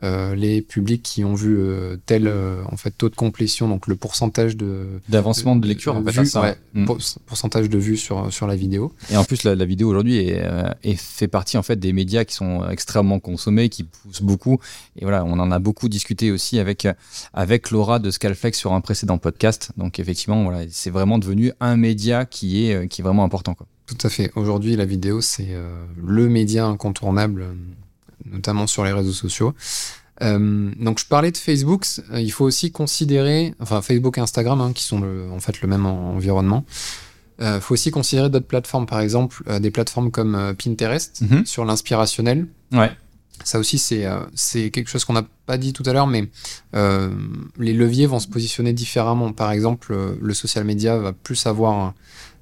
euh, les publics qui ont vu euh, tel euh, en fait taux de complétion, donc le pourcentage de
d'avancement de lecture en fait,
vues,
ça.
ouais,
Mm.
pour- pourcentage de vues sur sur la vidéo.
Et en plus, la, la vidéo aujourd'hui est, est fait partie en fait des médias qui sont extrêmement consommés, qui poussent beaucoup. Et voilà, on en a beaucoup discuté aussi avec avec Laura de Scalflex sur un précédent podcast. Donc effectivement, voilà, c'est vraiment devenu un média qui est qui est vraiment important. Quoi.
Tout à fait. Aujourd'hui, la vidéo c'est le média incontournable, notamment sur les réseaux sociaux. Euh, donc je parlais de Facebook, euh, il faut aussi considérer, enfin Facebook et Instagram, hein, qui sont le- en fait le même en- environnement. Il faut aussi considérer d'autres plateformes, par exemple euh, des plateformes comme euh, Pinterest
Mhm.
sur l'inspirationnel.
Ouais.
Ça aussi, c'est euh, quelque chose qu'on n'a pas dit tout à l'heure, mais euh, les leviers vont se positionner différemment. Par exemple, euh, le social media va plus avoir un,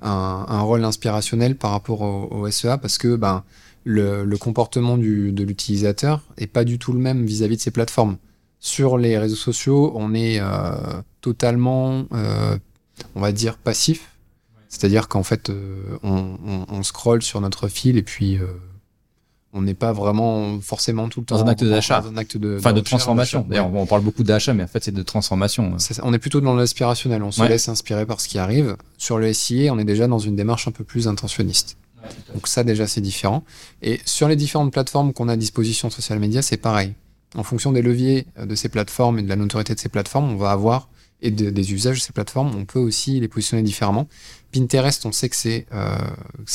un- un rôle inspirationnel par rapport au, au SEA parce que ben, le, le comportement du, de l'utilisateur est pas du tout le même vis-à-vis de ces plateformes. Sur les réseaux sociaux, on est euh, totalement, euh, on va dire, passif. C'est-à-dire qu'en fait, euh, on, on, on scrolle sur notre fil et puis on n'est pas vraiment forcément tout le temps
Dans un acte d'achat.
dans un acte de,
Enfin, de transformation. D'ailleurs, on parle beaucoup d'achat, mais en fait, c'est de transformation.
On est plutôt dans l'aspirationnel, on se
Ouais.
laisse inspirer par ce qui arrive. Sur le SIA, on est déjà dans une démarche un peu plus intentionniste. Donc ça déjà c'est différent. Et sur les différentes plateformes qu'on a à disposition social media, c'est pareil. En fonction des leviers euh, de ces plateformes et de la notoriété de ces plateformes, on va avoir et de- des usages de ces plateformes, on peut aussi les positionner différemment. Pinterest, on sait que c'est euh,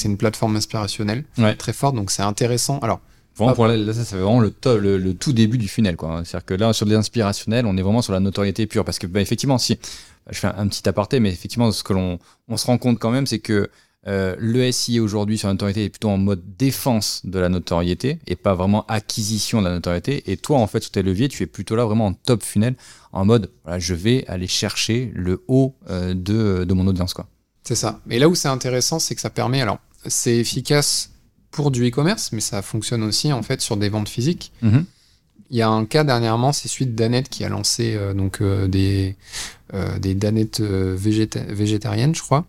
une plateforme inspirationnelle
Ouais.
très forte, donc c'est intéressant. Alors
Vraiment, pour là, là, ça, c'est vraiment le, to- le, le tout début du funnel. quoi. C'est-à-dire que là, sur l'inspirationnel, on est vraiment sur la notoriété pure. Parce que, bah, effectivement, si je fais un, un petit aparté, mais effectivement, ce que l'on on se rend compte quand même, c'est que euh, le SIA aujourd'hui sur la notoriété est plutôt en mode défense de la notoriété et pas vraiment acquisition de la notoriété. Et toi, en fait, sur tes leviers, tu es plutôt là vraiment en top funnel, en mode voilà, je vais aller chercher le haut euh, de, de mon audience. Quoi.
C'est ça. Et là où c'est intéressant, c'est que ça permet. Alors, c'est efficace pour du e-commerce, mais ça fonctionne aussi en fait sur des ventes physiques.
Mhm.
Il y a un cas dernièrement, c'est celui de Danette qui a lancé euh, donc des des Danettes végéta- végétariennes, je crois,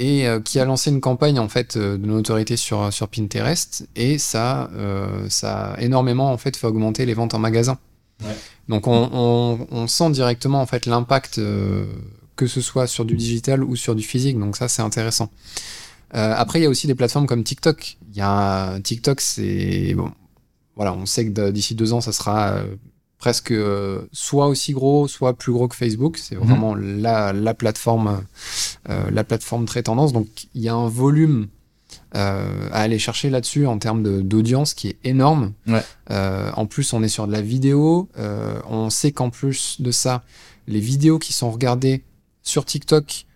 et euh, qui a lancé une campagne en fait euh, de notoriété sur sur Pinterest et ça euh, ça a énormément en fait fait augmenter les ventes en magasin.
Ouais.
Donc on, on, on sent directement en fait l'impact euh, que ce soit sur du digital ou sur du physique. Donc ça, c'est intéressant. Après, il y a aussi des plateformes comme TikTok. Il y a TikTok, c'est bon. Voilà, on sait que d'ici deux ans, ça sera presque euh, soit aussi gros, soit plus gros que Facebook. C'est
Mhm.
vraiment la, la plateforme, euh, la plateforme très tendance. Donc il y a un volume euh, à aller chercher là-dessus en termes d'audience qui est énorme.
Ouais.
Euh, en plus, on est sur de la vidéo. Euh, on sait qu'en plus de ça, les vidéos qui sont regardées sur TikTok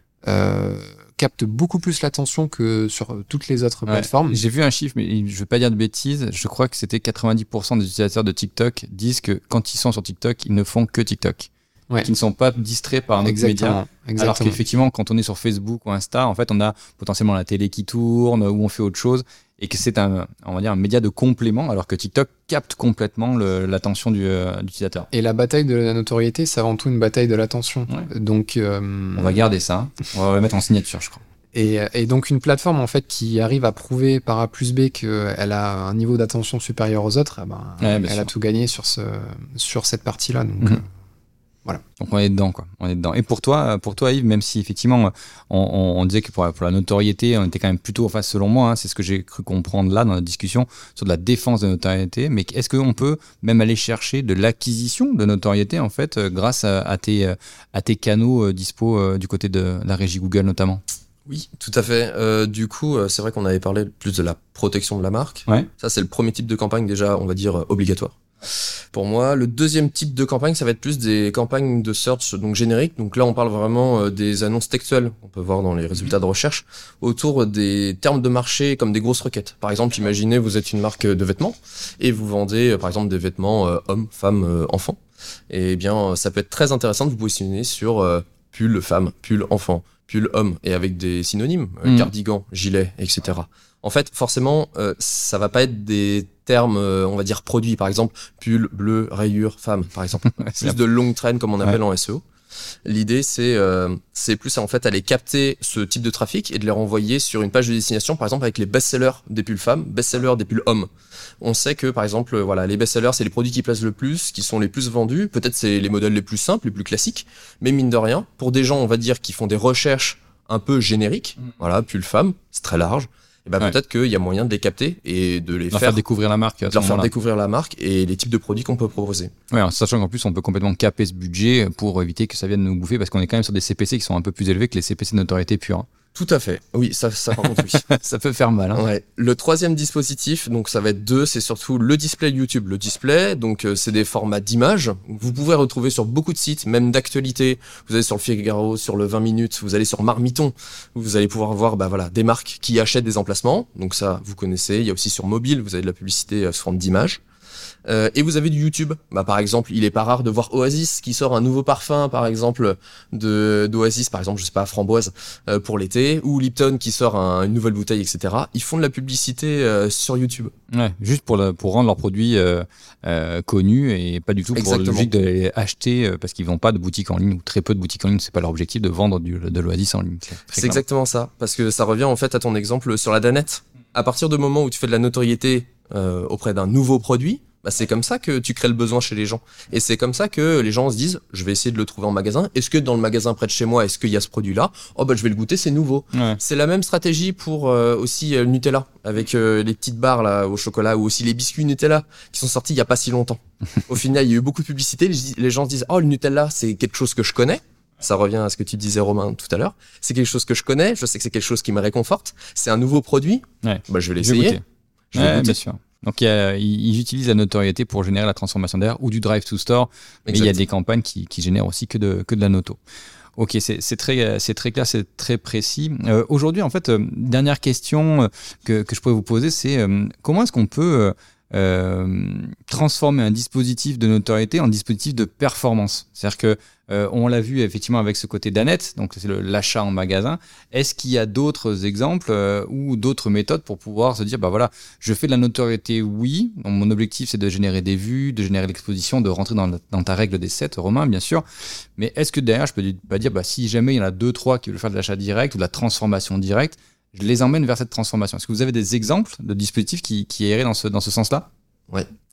captent beaucoup plus l'attention que sur euh, toutes les autres
Ouais.
plateformes.
J'ai vu un chiffre, mais je veux pas dire de bêtises. Je crois que c'était 90% des utilisateurs de TikTok disent que quand ils sont sur TikTok, ils ne font que TikTok.
Ouais.
Qui ne sont pas distraits par un autre média. Alors qu'effectivement, quand on est sur Facebook ou Insta, en fait, on a potentiellement la télé qui tourne ou on fait autre chose et que c'est un, on va dire, un média de complément, alors que TikTok capte complètement l'attention du, euh, de l'utilisateur.
Et la bataille de la notoriété, c'est avant tout une bataille de l'attention.
Ouais.
Donc, euh,
On va garder ça. On va le mettre en signature, je crois.
Et, et donc une plateforme en fait qui arrive à prouver par A plus B qu'elle a un niveau d'attention supérieur aux autres, eh ben,
Ouais,
elle
sûr.
a tout gagné sur, ce, sur cette partie-là. Donc,
Mhm.
euh,
Donc on est dedans, quoi. On est dedans. Et pour toi, pour toi, Yves, même si effectivement, on, on- on disait que pour, pour la notoriété, on était quand même plutôt, enfin, selon moi, hein, c'est ce que j'ai cru comprendre là dans la discussion sur de la défense de notoriété. Mais est-ce qu'on peut même aller chercher de l'acquisition de notoriété en fait, euh, grâce à, à tes, euh, à tes canaux euh, dispo euh, du côté de la régie Google notamment?
Oui, tout à fait. Euh, du coup, euh, c'est vrai qu'on avait parlé plus de la protection de la marque.
Ouais.
Ça, c'est le premier type de campagne déjà, on va dire, euh, obligatoire. Pour moi, le deuxième type de campagne, ça va être plus des campagnes de search donc génériques. Donc là, on parle vraiment euh, des annonces textuelles, on peut voir dans les résultats de recherche, autour des termes de marché comme des grosses requêtes. Par exemple, imaginez, vous êtes une marque de vêtements et vous vendez, euh, par exemple, des vêtements euh, hommes, femmes, euh, enfants. Et bien, euh, ça peut être très intéressant de vous positionner sur euh, pull femme, pull enfant, pull homme, et avec des synonymes, euh,
Mm.
cardigan, gilet, etc. En fait, forcément, euh, ça va pas être des termes, euh, on va dire produits, par exemple, pull, bleu, rayure, femme, par exemple. Plus de long train comme on appelle en SEO. L'idée, c'est euh, c'est plus en fait aller capter ce type de trafic et de les renvoyer sur une page de destination, par exemple avec les best-sellers des pulls femmes, best-sellers des pulls hommes. On sait que par exemple, voilà, les best-sellers, c'est les produits qui placent le plus, qui sont les plus vendus. Peut-être c'est les modèles les plus simples, les plus classiques, mais mine de rien, pour des gens, on va dire, qui font des recherches un peu génériques, voilà, pull femme, c'est très large. Et ben
Ouais.
peut-être qu'il y a moyen de les capter et de les faire,
faire découvrir la marque
de leur faire découvrir la marque et les types de produits qu'on peut proposer.
Ouais, en sachant qu'en plus, on peut complètement caper ce budget pour éviter que ça vienne nous bouffer parce qu'on est quand même sur des CPC qui sont un peu plus élevés que les CPC de notoriété pure.
Tout à fait. Oui, ça, ça par contre, oui.
ça peut faire mal. Hein.
Ouais. Le troisième dispositif, donc ça va être deux, c'est surtout le display YouTube. Le display, donc euh, c'est des formats d'images. Vous pouvez retrouver sur beaucoup de sites, même d'actualité. Vous allez sur le Figaro, sur le 20 minutes, vous allez sur Marmiton, où vous allez pouvoir voir bah, voilà, des marques qui achètent des emplacements. Donc ça, vous connaissez. Il y a aussi sur mobile, vous avez de la publicité euh, sous forme d'images. Euh, et vous avez du YouTube. Bah, par exemple, il est pas rare de voir Oasis qui sort un nouveau parfum, par exemple, de d'Oasis, par exemple, je sais pas, framboise, euh, pour l'été, ou Lipton qui sort un- une nouvelle bouteille, etc. Ils font de la publicité euh, sur YouTube.
Ouais, juste pour, le- pour rendre leurs produits euh, euh, connus et pas du tout pour
Exactement.
l'objectif de les acheter euh, parce qu'ils n'ont pas de boutique en ligne ou très peu de boutiques en ligne. C'est pas leur objectif de vendre du, de l'Oasis en ligne.
C'est exactement ça, parce que ça revient en fait à ton exemple sur la danette. À partir du moment où tu fais de la notoriété euh, auprès d'un nouveau produit, bah, c'est comme ça que tu crées le besoin chez les gens. Et c'est comme ça que les gens se disent, je vais essayer de le trouver en magasin. Est-ce que dans le magasin près de chez moi, est-ce qu'il y a ce produit-là? Oh bah je vais le goûter, c'est nouveau.
Ouais.
C'est la même stratégie pour euh, aussi euh, le Nutella, avec euh, les petites barres là au chocolat ou aussi les biscuits Nutella qui sont sortis il y a pas si longtemps. Au final, il y a eu beaucoup de publicité. Les, les gens se disent oh le Nutella c'est quelque chose que je connais. Ça revient à ce que tu disais Romain tout à l'heure. C'est quelque chose que je connais. Je sais que c'est quelque chose qui me réconforte. C'est un nouveau produit.
Ouais.
Bah je vais
Je vais
l'essayer.
goûter.
Je vais
Ouais,
goûter.
bien sûr. Donc a- ils, utilisent la notoriété pour générer la transformation d'air ou du drive to store, mais il y a
Exact.
des campagnes qui, qui génèrent aussi que de, que de la noto. Ok, c'est très, c'est très clair, c'est très précis. Euh, Aujourd'hui, en fait, euh, dernière question euh, que, que je pourrais vous poser, c'est euh, comment est-ce qu'on peut euh, transformer un dispositif de notoriété en dispositif de performance C'est-à-dire que euh, on l'a vu effectivement avec ce côté d'Annette, donc c'est l'achat en magasin. Est-ce qu'il y a d'autres exemples euh, ou d'autres méthodes pour pouvoir se dire, bah voilà, je fais de la notoriété, oui. Mon objectif, c'est de générer des vues, de générer l'exposition, de rentrer dans, ta règle des 7, Romain, bien sûr. Mais est-ce que derrière, je peux pas dire, bah, si jamais il y en a deux, trois qui veulent faire de l'achat direct ou de la transformation directe, je les emmène vers cette transformation. Est-ce que vous avez des exemples de dispositifs qui, qui iraient dans ce, dans ce sens-là?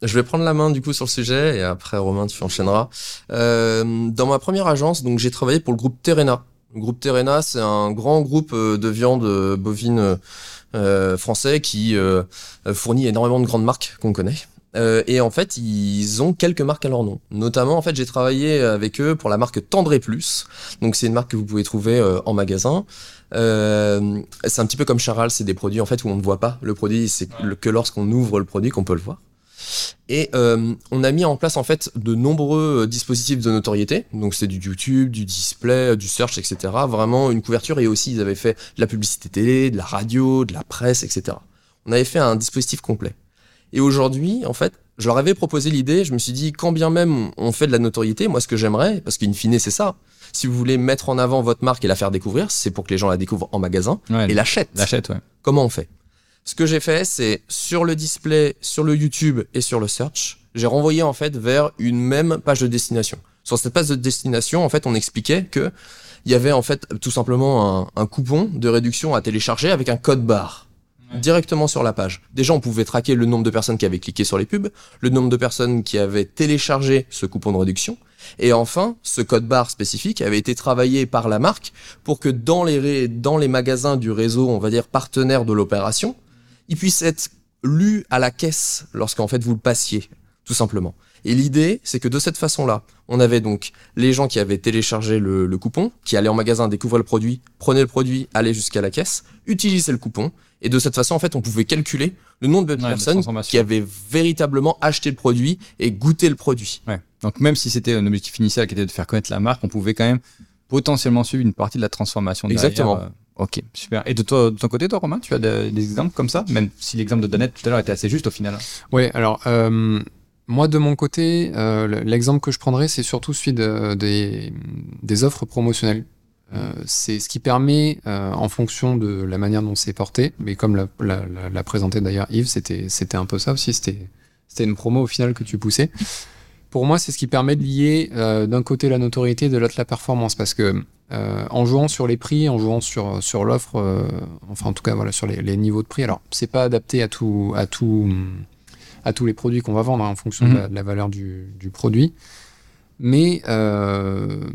Je vais prendre la main du coup sur le sujet et après Romain tu enchaîneras. Euh, dans ma première agence, donc j'ai travaillé pour le groupe Terena. Le groupe Terena, c'est un grand groupe euh, de viande euh, bovine euh, français qui euh, fournit énormément de grandes marques qu'on connaît. Euh, et en fait, ils ont quelques marques à leur nom. Notamment, en fait, j'ai travaillé avec eux pour la marque Tendre et Plus. Donc, c'est une marque que vous pouvez trouver en magasin. Euh, c'est un petit peu comme Charal, c'est des produits en fait où on ne voit pas le produit, c'est que lorsqu'on ouvre le produit qu'on peut le voir. Et euh, on a mis en place en fait de nombreux euh, dispositifs de notoriété. Donc c'est du YouTube, du display, du search, etc. Vraiment une couverture et aussi ils avaient fait de la publicité télé, de la radio, de la presse, etc. On avait fait un dispositif complet. Et aujourd'hui, en fait, je leur avais proposé l'idée. Je me suis dit, quand bien même on fait de la notoriété, moi ce que j'aimerais, parce qu'in fine c'est ça. Si vous voulez mettre en avant votre marque et la faire découvrir, c'est pour que les gens la découvrent en magasin
Ouais,
et l'achètent.
L'achète, ouais.
Comment on fait? Ce que j'ai fait, c'est sur le display, sur le YouTube et sur le search, j'ai renvoyé en fait vers une même page de destination. Sur cette page de destination, en fait, on expliquait que il y avait en fait tout simplement un, un coupon de réduction à télécharger avec un code barre directement sur la page. Déjà, on pouvait traquer le nombre de personnes qui avaient cliqué sur les pubs, le nombre de personnes qui avaient téléchargé ce coupon de réduction, et enfin, ce code barre spécifique avait été travaillé par la marque pour que dans les, dans les magasins du réseau, on va dire partenaire de l'opération, il puisse être lu à la caisse lorsqu'en fait vous le passiez, tout simplement. Et l'idée, c'est que de cette façon-là, on avait donc les gens qui avaient téléchargé le, le coupon, qui allaient en magasin découvrir le produit, prenaient le produit, allaient jusqu'à la caisse, utilisaient le coupon, et de cette façon, en fait, on pouvait calculer le nombre de personnes qui avaient véritablement acheté le produit et goûté le produit.
Ouais. Donc même si c'était un objectif initial qui était de faire connaître la marque, on pouvait quand même potentiellement suivre une partie de la transformation. derrière.
Exactement.
Euh, Ok, super. Et de, toi, de ton côté, toi, Romain, tu as des, des exemples comme ça? Même si l'exemple de Danette tout à l'heure était assez juste au final.
Ouais, alors euh, moi de mon côté, euh, le- l'exemple que je prendrais, c'est surtout celui de- des, offres promotionnelles. Euh, c'est ce qui permet, euh, en fonction de la manière dont c'est porté, mais comme l'a, présenté d'ailleurs Yves, c'était, un peu ça aussi, c'était, une promo au final que tu poussais. Pour moi, c'est ce qui permet de lier d'un côté la notoriété, de l'autre la performance, parce que en jouant sur les prix, en jouant sur, l'offre, enfin en tout cas sur les, niveaux de prix, alors c'est pas adapté à tout, à tous les produits qu'on va vendre hein, en fonction de, la, de la valeur du, du produit. Mais euh,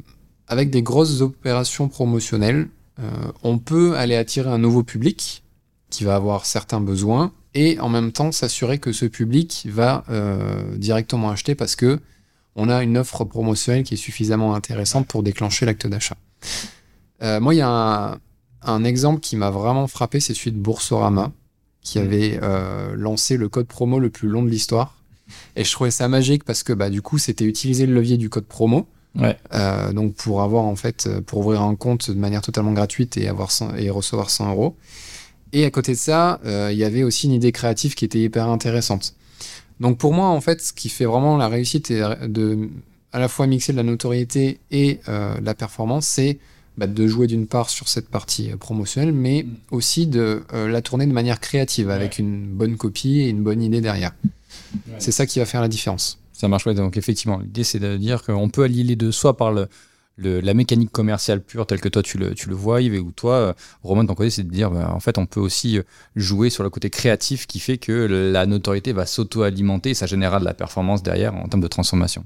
avec des grosses opérations promotionnelles, euh, on peut aller attirer un nouveau public qui va avoir certains besoins et en même temps s'assurer que ce public va euh, directement acheter parce que on a une offre promotionnelle qui est suffisamment intéressante pour déclencher l'acte d'achat. Moi, il y a un, un exemple qui m'a vraiment frappé, c'est celui de Boursorama, qui avait euh, lancé le code promo le plus long de l'histoire. Et je trouvais ça magique parce que bah, du coup, c'était utiliser le levier du code promo.
Ouais.
Euh, donc pour avoir en fait, euh, pour ouvrir un compte de manière totalement gratuite et, avoir 100 et recevoir 100 euros. Et à côté de ça, euh, il y avait aussi une idée créative qui était hyper intéressante. Donc pour moi, en fait, ce qui fait vraiment la réussite et de à la fois mixer de la notoriété et de la performance, c'est bah, de jouer d'une part sur cette partie euh, promotionnelle, mais aussi de euh, la tourner de manière créative, avec une bonne copie et une bonne idée derrière. C'est ça qui va faire la différence.
Ça marche, ouais. Donc effectivement, l'idée c'est de dire qu'on peut allier les deux, soit par le, le- la mécanique commerciale pure telle que toi tu le, tu le vois, Yves, ou toi, euh, Romain, de ton côté, c'est de dire, bah, en fait, on peut aussi jouer sur le côté créatif qui fait que la notoriété va s'auto-alimenter et ça générera de la performance derrière en termes de transformation.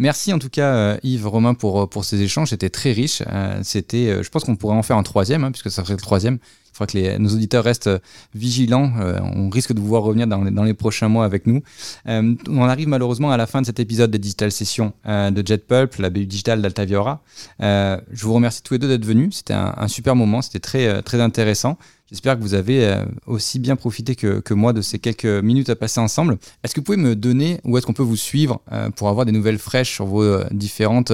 Merci en tout cas euh, Yves, Romain pour, pour ces échanges, c'était très riche. Euh, c'était, euh, je pense qu'on pourrait en faire un troisième, hein, puisque ça serait le troisième. Faudra que nos auditeurs restent euh, vigilants. Euh, on risque de vous voir revenir dans, les- prochains mois avec nous. Euh, on arrive malheureusement à la fin de cet épisode des Digital Sessions de JetPulp, la BU Digital d'Altaviora. Je vous remercie tous les deux d'être venus. C'était un, super moment, c'était très, très intéressant. J'espère que vous avez aussi bien profité que, que moi de ces quelques minutes à passer ensemble. Est-ce que vous pouvez me donner où est-ce qu'on peut vous suivre pour avoir des nouvelles fraîches sur vos différentes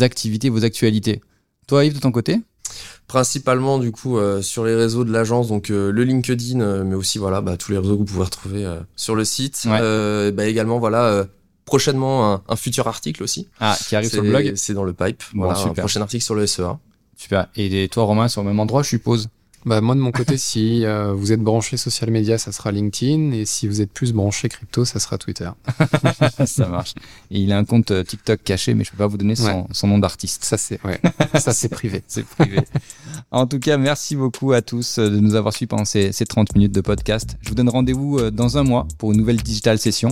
activités, vos actualités? Toi Yves, de ton côté?
Principalement du coup euh, sur les réseaux de l'agence, donc euh, le LinkedIn, euh, mais aussi voilà bah, tous les réseaux que vous pouvez retrouver sur le site.
Ouais.
Bah, également voilà prochainement un, un futur article aussi.
Ah, qui arrive sur le blog
C'est dans le pipe.
Bon,
voilà, un
super.
prochain article sur le SEA.
Super. Et toi Romain, sur le même endroit, je suppose?
Bah, moi, de mon côté, si euh, vous êtes branché social media, ça sera LinkedIn. Et si vous êtes plus branché crypto, ça sera Twitter.
Ça marche. Et il a un compte euh, TikTok caché, mais je peux pas vous donner son,
Ouais.
son nom d'artiste.
Ça, c'est ouais. ça, c'est privé.
C'est privé. en tout cas, merci beaucoup à tous euh, de nous avoir suivis pendant ces, ces 30 minutes de podcast. Je vous donne rendez-vous euh, dans un mois pour une nouvelle digital session.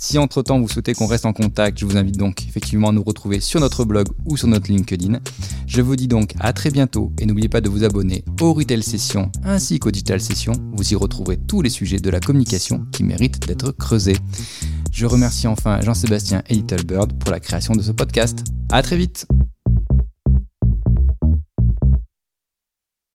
Si entre-temps vous souhaitez qu'on reste en contact, je vous invite donc effectivement à nous retrouver sur notre blog ou sur notre LinkedIn. Je vous dis donc à très bientôt et n'oubliez pas de vous abonner aux Retail Sessions ainsi qu'aux Digital Sessions. Vous y retrouverez tous les sujets de la communication qui méritent d'être creusés. Je remercie enfin Jean-Sébastien et Little Bird pour la création de ce podcast. À très vite!